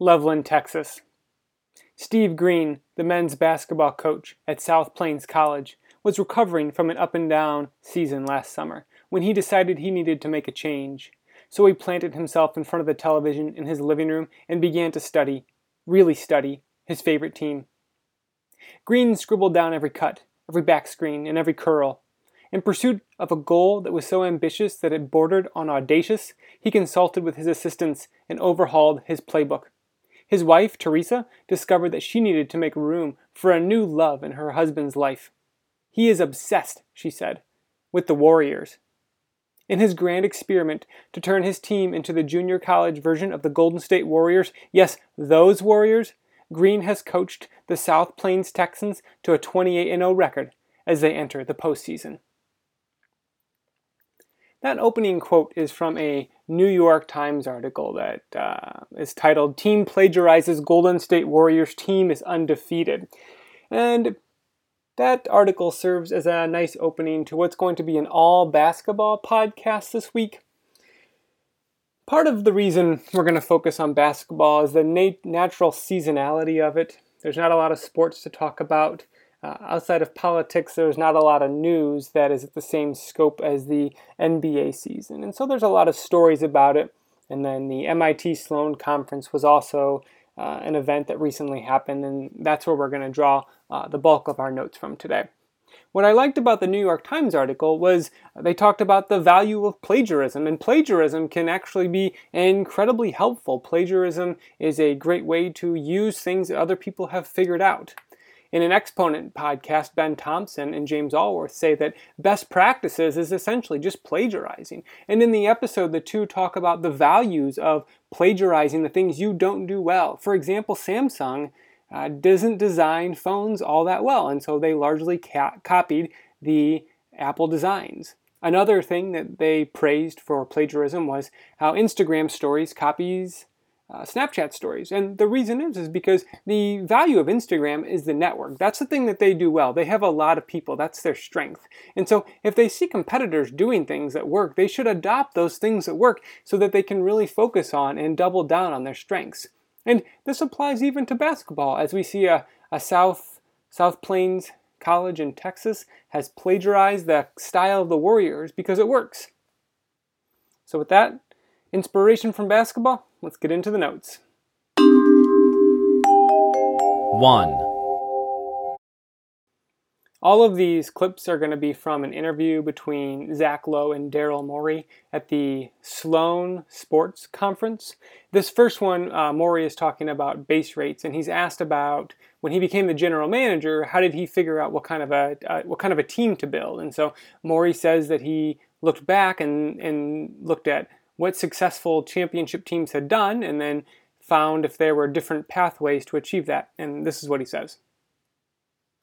Levelland, Texas. Steve Green, the men's basketball coach at South Plains College, was recovering from an up and down season last summer when he decided he needed to make a change. So he planted himself in front of the television in his living room and began to study, really study, his favorite team. Green scribbled down every cut, every back screen, and every curl. In pursuit of a goal that was so ambitious that it bordered on audacious, he consulted with his assistants and overhauled his playbook. His wife, Teresa, discovered that she needed to make room for a new love in her husband's life. He is obsessed, she said, with the Warriors. In his grand experiment to turn his team into the junior college version of the Golden State Warriors, yes, those Warriors, Green has coached the South Plains Texans to a 28 0 record as they enter the postseason. That opening quote is from a New York Times article that uh, is titled Team Plagiarizes Golden State Warriors Team is Undefeated. And that article serves as a nice opening to what's going to be an all basketball podcast this week. Part of the reason we're going to focus on basketball is the nat- natural seasonality of it. There's not a lot of sports to talk about. Uh, outside of politics, there's not a lot of news that is at the same scope as the NBA season. And so there's a lot of stories about it. And then the MIT Sloan Conference was also uh, an event that recently happened, and that's where we're going to draw uh, the bulk of our notes from today. What I liked about the New York Times article was they talked about the value of plagiarism, and plagiarism can actually be incredibly helpful. Plagiarism is a great way to use things that other people have figured out. In an exponent podcast, Ben Thompson and James Allworth say that best practices is essentially just plagiarizing. And in the episode, the two talk about the values of plagiarizing the things you don't do well. For example, Samsung uh, doesn't design phones all that well, and so they largely ca- copied the Apple designs. Another thing that they praised for plagiarism was how Instagram stories copies uh, Snapchat stories. And the reason is is because the value of Instagram is the network. That's the thing that they do well. They have a lot of people. That's their strength. And so if they see competitors doing things that work, they should adopt those things that work so that they can really focus on and double down on their strengths. And this applies even to basketball as we see a, a South South Plains College in Texas has plagiarized the style of the Warriors because it works. So with that, inspiration from basketball, let's get into the notes. 1. All of these clips are going to be from an interview between Zach Lowe and Daryl Morey at the Sloan Sports Conference. This first one, uh, Morey is talking about base rates, and he's asked about when he became the general manager, how did he figure out what kind of a uh, what kind of a team to build? And so Morey says that he looked back and and looked at what successful championship teams had done, and then found if there were different pathways to achieve that. And this is what he says.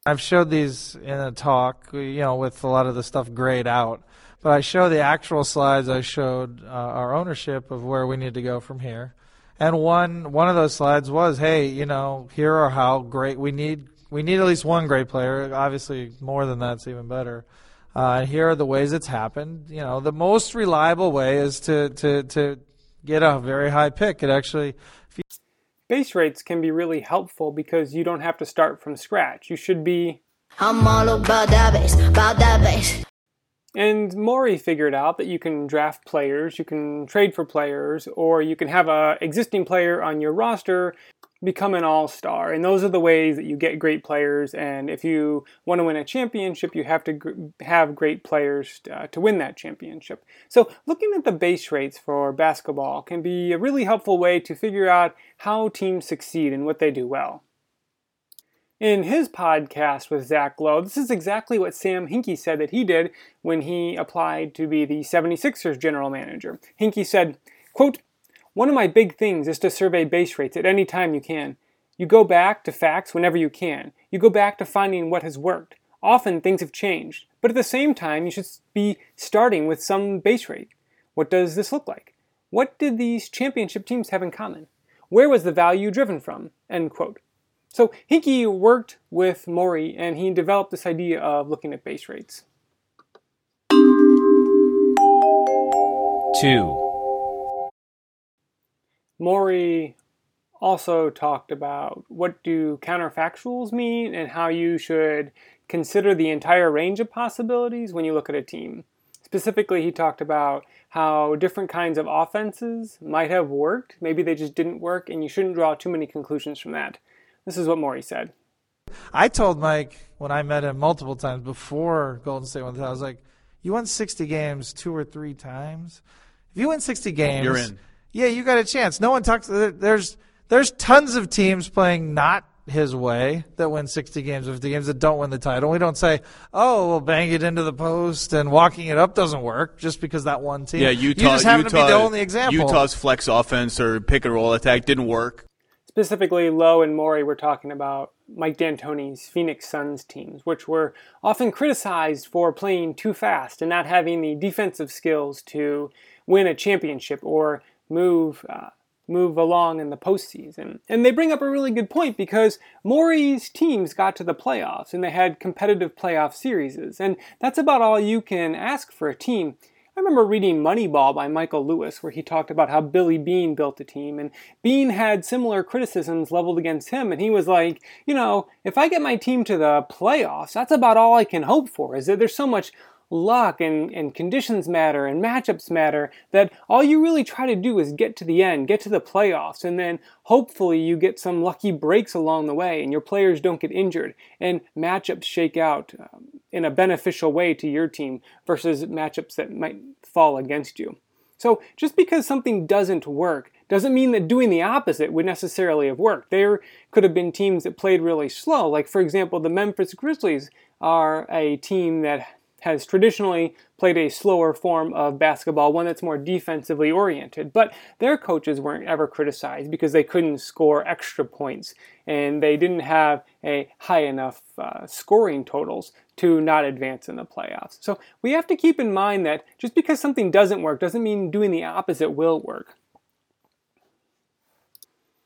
I've showed these in a talk, you know, with a lot of the stuff grayed out. But I show the actual slides. I showed uh, our ownership of where we need to go from here. And one one of those slides was, hey, you know, here are how great we need. We need at least one great player. Obviously, more than that's even better. Uh, here are the ways it's happened. You know, the most reliable way is to to to get a very high pick. It actually. You... Base rates can be really helpful because you don't have to start from scratch. You should be. I'm all about that base, about that base. And Morey figured out that you can draft players, you can trade for players, or you can have a existing player on your roster become an all-star and those are the ways that you get great players and if you want to win a championship you have to gr- have great players uh, to win that championship so looking at the base rates for basketball can be a really helpful way to figure out how teams succeed and what they do well in his podcast with Zach Lowe, this is exactly what Sam Hinkie said that he did when he applied to be the 76ers general manager. Hinkie said, quote, one of my big things is to survey base rates at any time you can. You go back to facts whenever you can. You go back to finding what has worked. Often things have changed, but at the same time, you should be starting with some base rate. What does this look like? What did these championship teams have in common? Where was the value driven from? End quote. So Hinkie worked with Morey and he developed this idea of looking at base rates. Two. Morey also talked about what do counterfactuals mean and how you should consider the entire range of possibilities when you look at a team. Specifically, he talked about how different kinds of offenses might have worked. Maybe they just didn't work, and you shouldn't draw too many conclusions from that. This is what Morey said. I told Mike when I met him multiple times before Golden State won the title, I was like, you won 60 games two or three times. If you win 60 games, you're in. Yeah, you got a chance. No one talks. Uh, there's there's tons of teams playing not his way that win 60 games of the games that don't win the title. We don't say, oh, we'll bang it into the post and walking it up doesn't work just because that one team. Yeah, Utah, you just happen Utah, to be the only example. Utah's flex offense or pick and roll attack didn't work. Specifically, Lowe and Morey were talking about Mike D'Antoni's Phoenix Suns teams, which were often criticized for playing too fast and not having the defensive skills to win a championship or move uh, move along in the postseason. And they bring up a really good point because Morey's teams got to the playoffs and they had competitive playoff series. And that's about all you can ask for a team. I remember reading Moneyball by Michael Lewis, where he talked about how Billy Beane built a team, and Beane had similar criticisms leveled against him, and he was like, you know, if I get my team to the playoffs, that's about all I can hope for. Is that there's so much luck and, and conditions matter and matchups matter that all you really try to do is get to the end, get to the playoffs, and then hopefully you get some lucky breaks along the way and your players don't get injured and matchups shake out um, in a beneficial way to your team versus matchups that might fall against you. So just because something doesn't work doesn't mean that doing the opposite would necessarily have worked. There could have been teams that played really slow. Like, for example, the Memphis Grizzlies are a team that has traditionally played a slower form of basketball, one that's more defensively oriented. But their coaches weren't ever criticized because they couldn't score extra points and they didn't have a high enough uh, scoring totals to not advance in the playoffs. So we have to keep in mind that just because something doesn't work doesn't mean doing the opposite will work.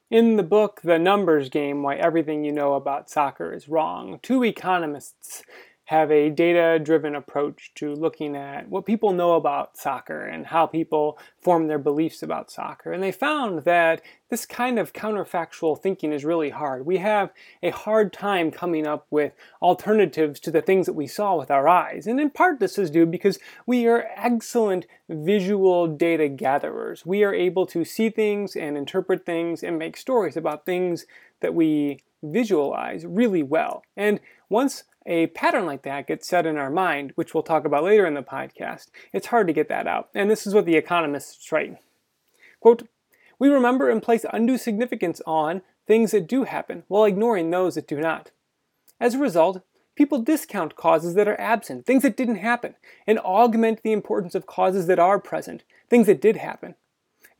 In the book, The Numbers Game Why Everything You Know About Soccer is Wrong, two economists have a data driven approach to looking at what people know about soccer and how people form their beliefs about soccer. And they found that this kind of counterfactual thinking is really hard. We have a hard time coming up with alternatives to the things that we saw with our eyes. And in part, this is due because we are excellent visual data gatherers. We are able to see things and interpret things and make stories about things that we visualize really well. And once a pattern like that gets set in our mind, which we'll talk about later in the podcast, it's hard to get that out. And this is what the economists write. Quote, we remember and place undue significance on things that do happen while ignoring those that do not. As a result, people discount causes that are absent, things that didn't happen, and augment the importance of causes that are present, things that did happen.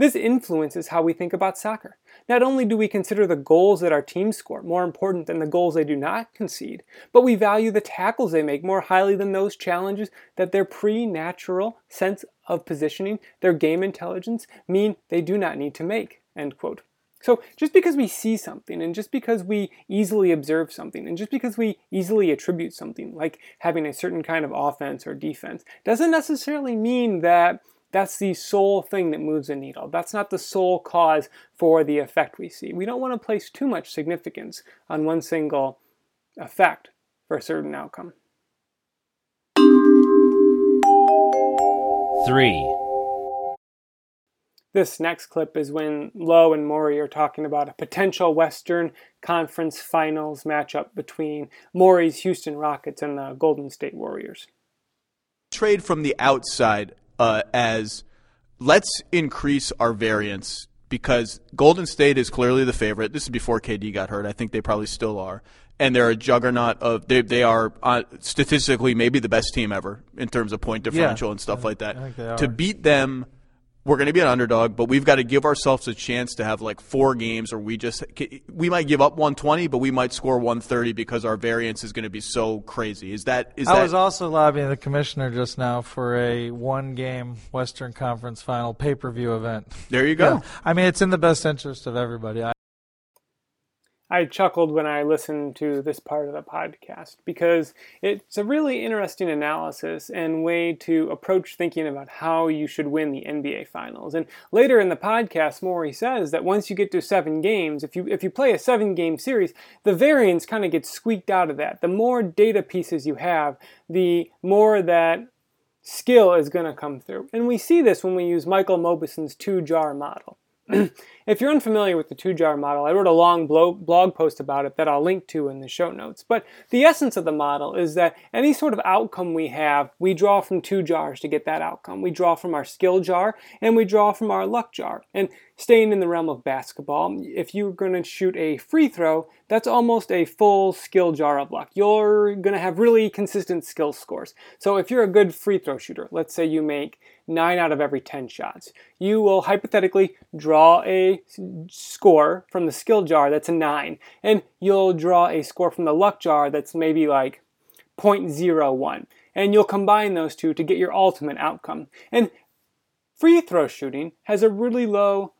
This influences how we think about soccer. Not only do we consider the goals that our teams score more important than the goals they do not concede, but we value the tackles they make more highly than those challenges that their pre-natural sense of positioning, their game intelligence, mean they do not need to make. End quote. So just because we see something and just because we easily observe something and just because we easily attribute something like having a certain kind of offense or defense doesn't necessarily mean that that's the sole thing that moves a needle. That's not the sole cause for the effect we see. We don't want to place too much significance on one single effect for a certain outcome. 3. This next clip is when Lowe and Morey are talking about a potential Western Conference Finals matchup between Morey's Houston Rockets and the Golden State Warriors. Trade from the outside uh, as let's increase our variance because Golden State is clearly the favorite. This is before KD got hurt. I think they probably still are. And they're a juggernaut of they they are uh, statistically maybe the best team ever in terms of point differential yeah, and stuff I, like that. To beat them we're going to be an underdog, but we've got to give ourselves a chance to have like four games, or we just we might give up 120, but we might score 130 because our variance is going to be so crazy. Is that is I that? was also lobbying the commissioner just now for a one-game Western Conference Final pay-per-view event. There you go. Yeah. I mean, it's in the best interest of everybody. I, I chuckled when I listened to this part of the podcast because it's a really interesting analysis and way to approach thinking about how you should win the NBA Finals. And later in the podcast, Morey says that once you get to seven games, if you if you play a seven game series, the variance kind of gets squeaked out of that. The more data pieces you have, the more that skill is going to come through. And we see this when we use Michael Mauboussin's two jar model. if you're unfamiliar with the two jar model, I wrote a long blog post about it that I'll link to in the show notes. But the essence of the model is that any sort of outcome we have, we draw from two jars to get that outcome. We draw from our skill jar and we draw from our luck jar. And staying in the realm of basketball, if you're going to shoot a free throw, that's almost a full skill jar of luck. You're going to have really consistent skill scores. So if you're a good free throw shooter, let's say you make 9 out of every 10 shots, you will hypothetically draw a score from the skill jar that's a 9, and you'll draw a score from the luck jar that's maybe like 0.01 and you'll combine those two to get your ultimate outcome. And free throw shooting has a really low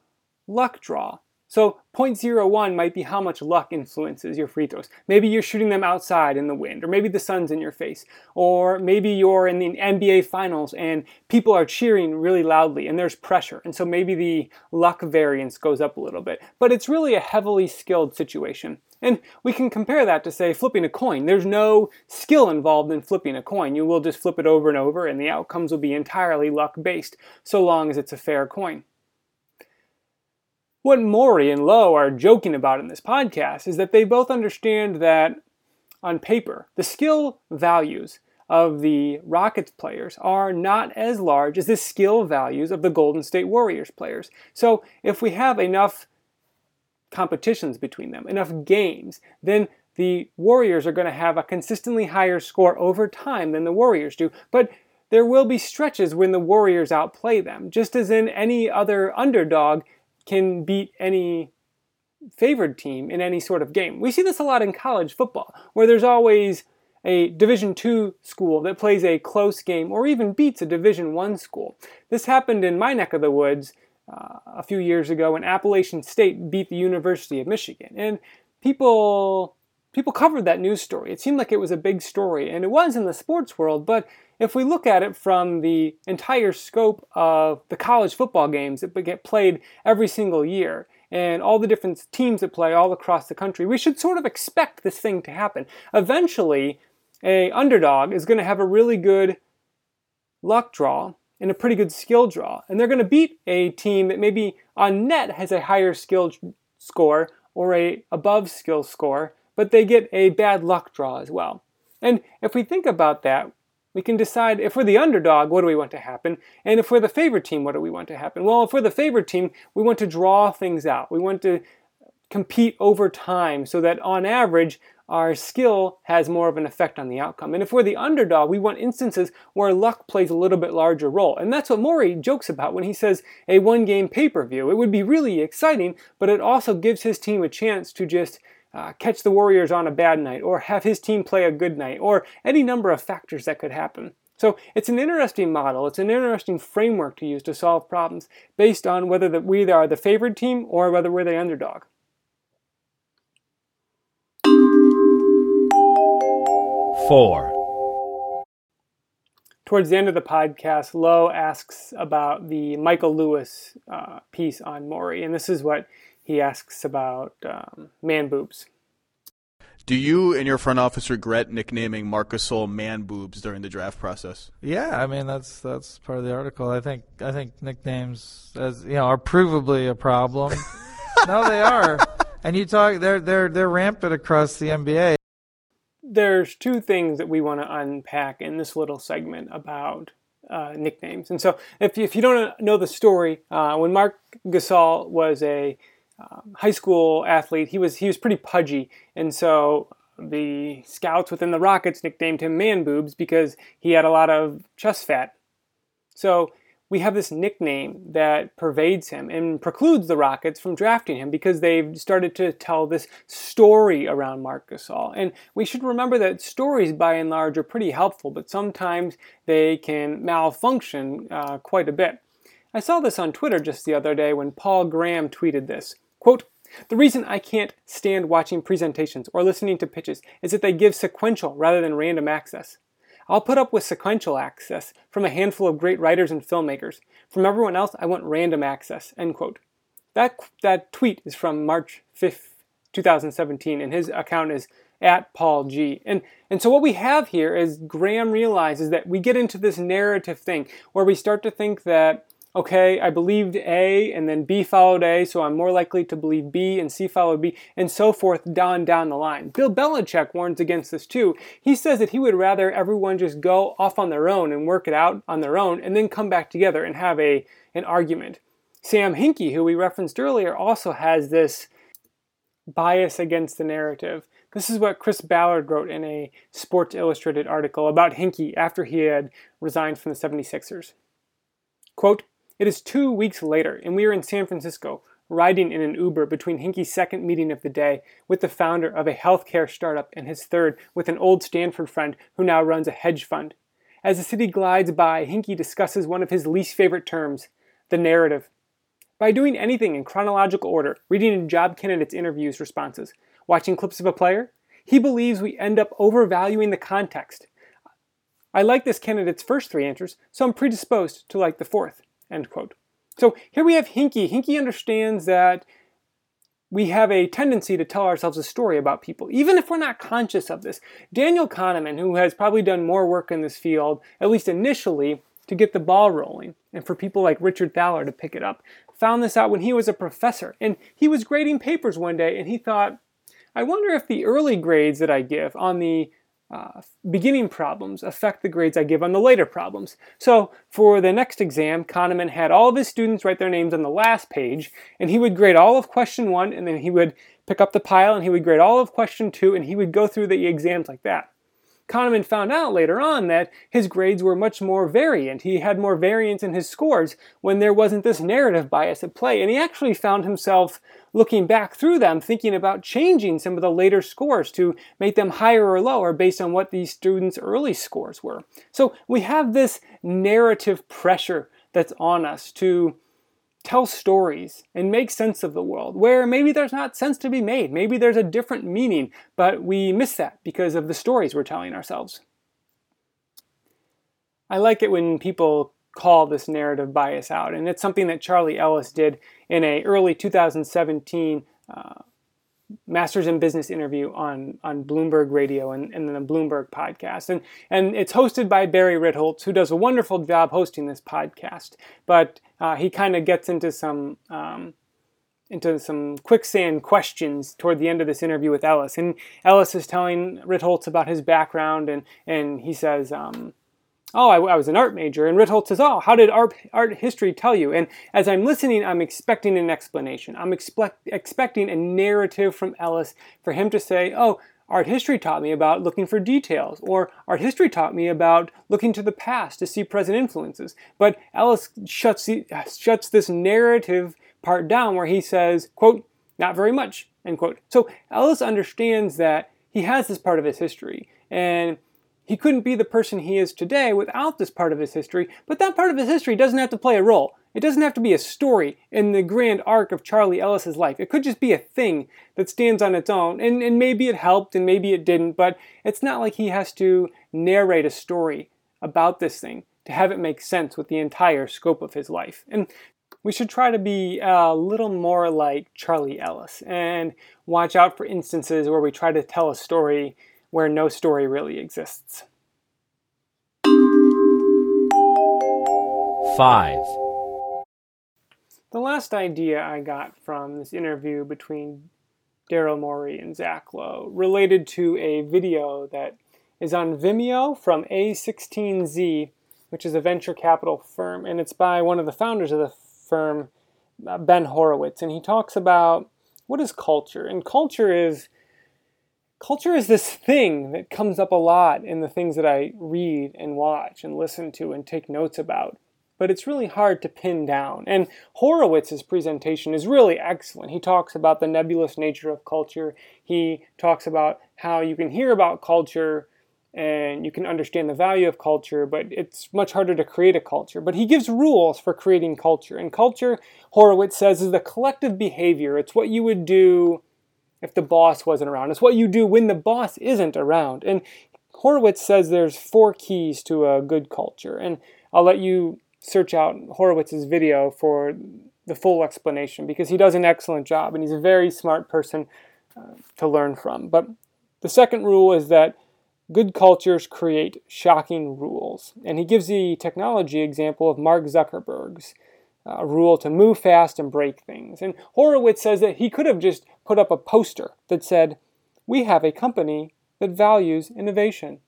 luck draw. So 0.01 might be how much luck influences your free throws. Maybe you're shooting them outside in the wind, or maybe the sun's in your face, or maybe you're in the NBA finals and people are cheering really loudly and there's pressure. And so maybe the luck variance goes up a little bit. But it's really a heavily skilled situation. And we can compare that to, say, flipping a coin. There's no skill involved in flipping a coin. You will just flip it over and over, and the outcomes will be entirely luck based, so long as it's a fair coin. What Morey and Lowe are joking about in this podcast is that they both understand that, on paper, the skill values of the Rockets players are not as large as the skill values of the Golden State Warriors players. So if we have enough competitions between them, enough games, then the Warriors are going to have a consistently higher score over time than the Warriors do. But there will be stretches when the Warriors outplay them, just as in any other underdog can beat any favored team in any sort of game. We see this a lot in college football, where there's always a Division II school that plays a close game or even beats a Division I school. This happened in my neck of the woods uh, a few years ago when Appalachian State beat the University of Michigan. And people people covered that news story. It seemed like it was a big story, and it was in the sports world, but if we look at it from the entire scope of the college football games that get played every single year, and all the different teams that play all across the country, we should sort of expect this thing to happen. Eventually, a underdog is going to have a really good luck draw and a pretty good skill draw, and they're going to beat a team that maybe on net has a higher skill score or a above skill score, but they get a bad luck draw as well. And if we think about that, we can decide if we're the underdog, what do we want to happen? And if we're the favorite team, what do we want to happen? Well, if we're the favorite team, we want to draw things out. We want to compete over time so that on average, our skill has more of an effect on the outcome. And if we're the underdog, we want instances where luck plays a little bit larger role. And that's what Morey jokes about when he says a one game pay per view. It would be really exciting, but it also gives his team a chance to just uh, catch the Warriors on a bad night, or have his team play a good night, or any number of factors that could happen. So it's an interesting model. It's an interesting framework to use to solve problems based on whether the, we are the favored team or whether we're the underdog. Four. Towards the end of the podcast, Lowe asks about the Michael Lewis uh, piece on Morey, and this is what he asks about um, man boobs. Do you and your front office regret nicknaming Marc Gasol man boobs during the draft process? Yeah, I mean that's that's part of the article. I think I think nicknames as you know are provably a problem. no, they are. And you talk they're they're they're rampant across the NBA. There's two things that we want to unpack in this little segment about uh, nicknames. And so, if you, if you don't know the story, uh, when Marc Gasol was a um, high school athlete. He was he was pretty pudgy, and so the scouts within the Rockets nicknamed him Man Boobs because he had a lot of chest fat. So we have this nickname that pervades him and precludes the Rockets from drafting him because they've started to tell this story around Marc Gasol. And we should remember that stories, by and large, are pretty helpful, but sometimes they can malfunction uh, quite a bit. I saw this on Twitter just the other day when Paul Graham tweeted this. Quote, The reason I can't stand watching presentations or listening to pitches is that they give sequential rather than random access. I'll put up with sequential access from a handful of great writers and filmmakers. From everyone else, I want random access. End quote. That, that tweet is from March 5th, 2017, and his account is at Paul G. And, and so what we have here is Graham realizes that we get into this narrative thing where we start to think that okay, I believed A and then B followed A, so I'm more likely to believe B and C followed B, and so forth down down the line. Bill Belichick warns against this too. He says that he would rather everyone just go off on their own and work it out on their own and then come back together and have a an argument. Sam Hinkie, who we referenced earlier, also has this bias against the narrative. This is what Chris Ballard wrote in a Sports Illustrated article about Hinkie after he had resigned from the 76ers. Quote, it is two weeks later, and we are in San Francisco, riding in an Uber between Hinkie's second meeting of the day with the founder of a healthcare startup and his third with an old Stanford friend who now runs a hedge fund. As the city glides by, Hinkie discusses one of his least favorite terms the narrative. By doing anything in chronological order, reading a job candidate's interviews responses, watching clips of a player, he believes we end up overvaluing the context. I like this candidate's first three answers, so I'm predisposed to like the fourth. End quote. So here we have Hinkie. Hinkie understands that we have a tendency to tell ourselves a story about people, even if we're not conscious of this. Daniel Kahneman, who has probably done more work in this field, at least initially, to get the ball rolling, and for people like Richard Thaler to pick it up, found this out when he was a professor. And he was grading papers one day, and he thought, I wonder if the early grades that I give on the uh, beginning problems affect the grades I give on the later problems. So for the next exam, Kahneman had all of his students write their names on the last page, and he would grade all of question one, and then he would pick up the pile and he would grade all of question two, and he would go through the exams like that. Kahneman found out later on that his grades were much more variant. He had more variance in his scores when there wasn't this narrative bias at play. And he actually found himself looking back through them, thinking about changing some of the later scores to make them higher or lower based on what these students' early scores were. So we have this narrative pressure that's on us to tell stories and make sense of the world where maybe there's not sense to be made. Maybe there's a different meaning, but we miss that because of the stories we're telling ourselves. I like it when people call this narrative bias out, and it's something that Charlie Ellis did in a early 2017 uh, Masters in Business interview on, on Bloomberg Radio and, and then the Bloomberg podcast. And, and it's hosted by Barry Ritholtz, who does a wonderful job hosting this podcast. But uh, he kind of gets into some um, into some quicksand questions toward the end of this interview with Ellis. And Ellis is telling Ritholtz about his background, and, and he says, um, oh, I, I, was an art major. And Ritholtz says, oh, how did art, art history tell you? And as I'm listening, I'm expecting an explanation. I'm expect, expecting a narrative from Ellis for him to say, oh, art history taught me about looking for details, or art history taught me about looking to the past to see present influences. But Ellis shuts, shuts this narrative part down where he says, quote, not very much, end quote. So Ellis understands that he has this part of his history, and he couldn't be the person he is today without this part of his history, but that part of his history doesn't have to play a role. It doesn't have to be a story in the grand arc of Charlie Ellis's life. It could just be a thing that stands on its own, and, and maybe it helped and maybe it didn't, but it's not like he has to narrate a story about this thing to have it make sense with the entire scope of his life. And we should try to be a little more like Charlie Ellis and watch out for instances where we try to tell a story where no story really exists. 5. The last idea I got from this interview between Daryl Morey and Zach Lowe related to a video that is on Vimeo from A16Z, which is a venture capital firm, and it's by one of the founders of the firm, uh, Ben Horowitz, and he talks about what is culture, and culture is culture is this thing that comes up a lot in the things that I read and watch and listen to and take notes about. But it's really hard to pin down. And Horowitz's presentation is really excellent. He talks about the nebulous nature of culture. He talks about how you can hear about culture and you can understand the value of culture, but it's much harder to create a culture. But he gives rules for creating culture. And culture, Horowitz says, is the collective behavior. It's what you would do if the boss wasn't around. It's what you do when the boss isn't around. And Horowitz says there's four keys to a good culture. And I'll let you search out Horowitz's video for the full explanation because he does an excellent job and he's a very smart person uh, to learn from. But the second rule is that good cultures create shocking rules. And he gives the technology example of Mark Zuckerberg's uh, rule to move fast and break things. And Horowitz says that he could have just put up a poster that said, We have a company that values innovation.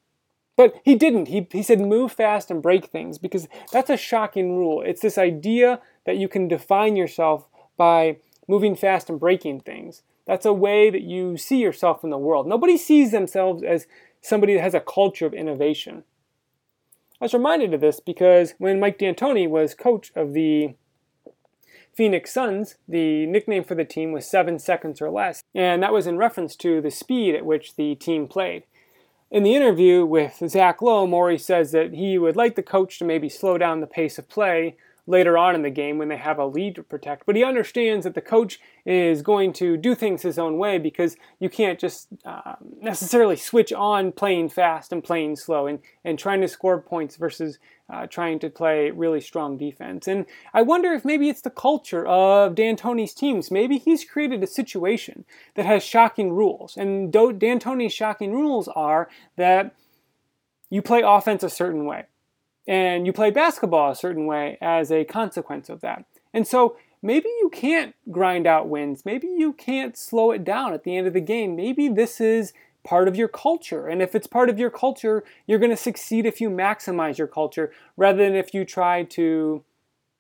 But he didn't. He, he said move fast and break things because that's a shocking rule. It's this idea that you can define yourself by moving fast and breaking things. That's a way that you see yourself in the world. Nobody sees themselves as somebody that has a culture of innovation. I was reminded of this because when Mike D'Antoni was coach of the Phoenix Suns, the nickname for the team was seven seconds or less, and that was in reference to the speed at which the team played. In the interview with Zach Lowe, Morey says that he would like the coach to maybe slow down the pace of play later on in the game when they have a lead to protect. But he understands that the coach is going to do things his own way because you can't just uh, necessarily switch on playing fast and playing slow and, and trying to score points versus uh, trying to play really strong defense. And I wonder if maybe it's the culture of D'Antoni's teams. Maybe he's created a situation that has shocking rules. And D'Antoni's shocking rules are that you play offense a certain way and you play basketball a certain way as a consequence of that. And so maybe you can't grind out wins. Maybe you can't slow it down at the end of the game. Maybe this is part of your culture. And if it's part of your culture, you're going to succeed if you maximize your culture rather than if you try to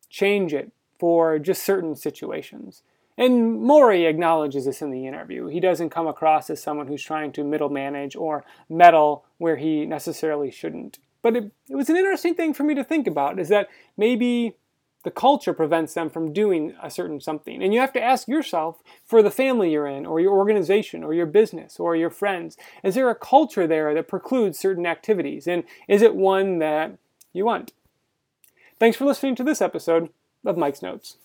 change it for just certain situations. And Morey acknowledges this in the interview. He doesn't come across as someone who's trying to middle manage or meddle where he necessarily shouldn't. But it, it was an interesting thing for me to think about is that maybe the culture prevents them from doing a certain something. And you have to ask yourself for the family you're in, or your organization, or your business, or your friends, is there a culture there that precludes certain activities? And is it one that you want? Thanks for listening to this episode of Mike's Notes.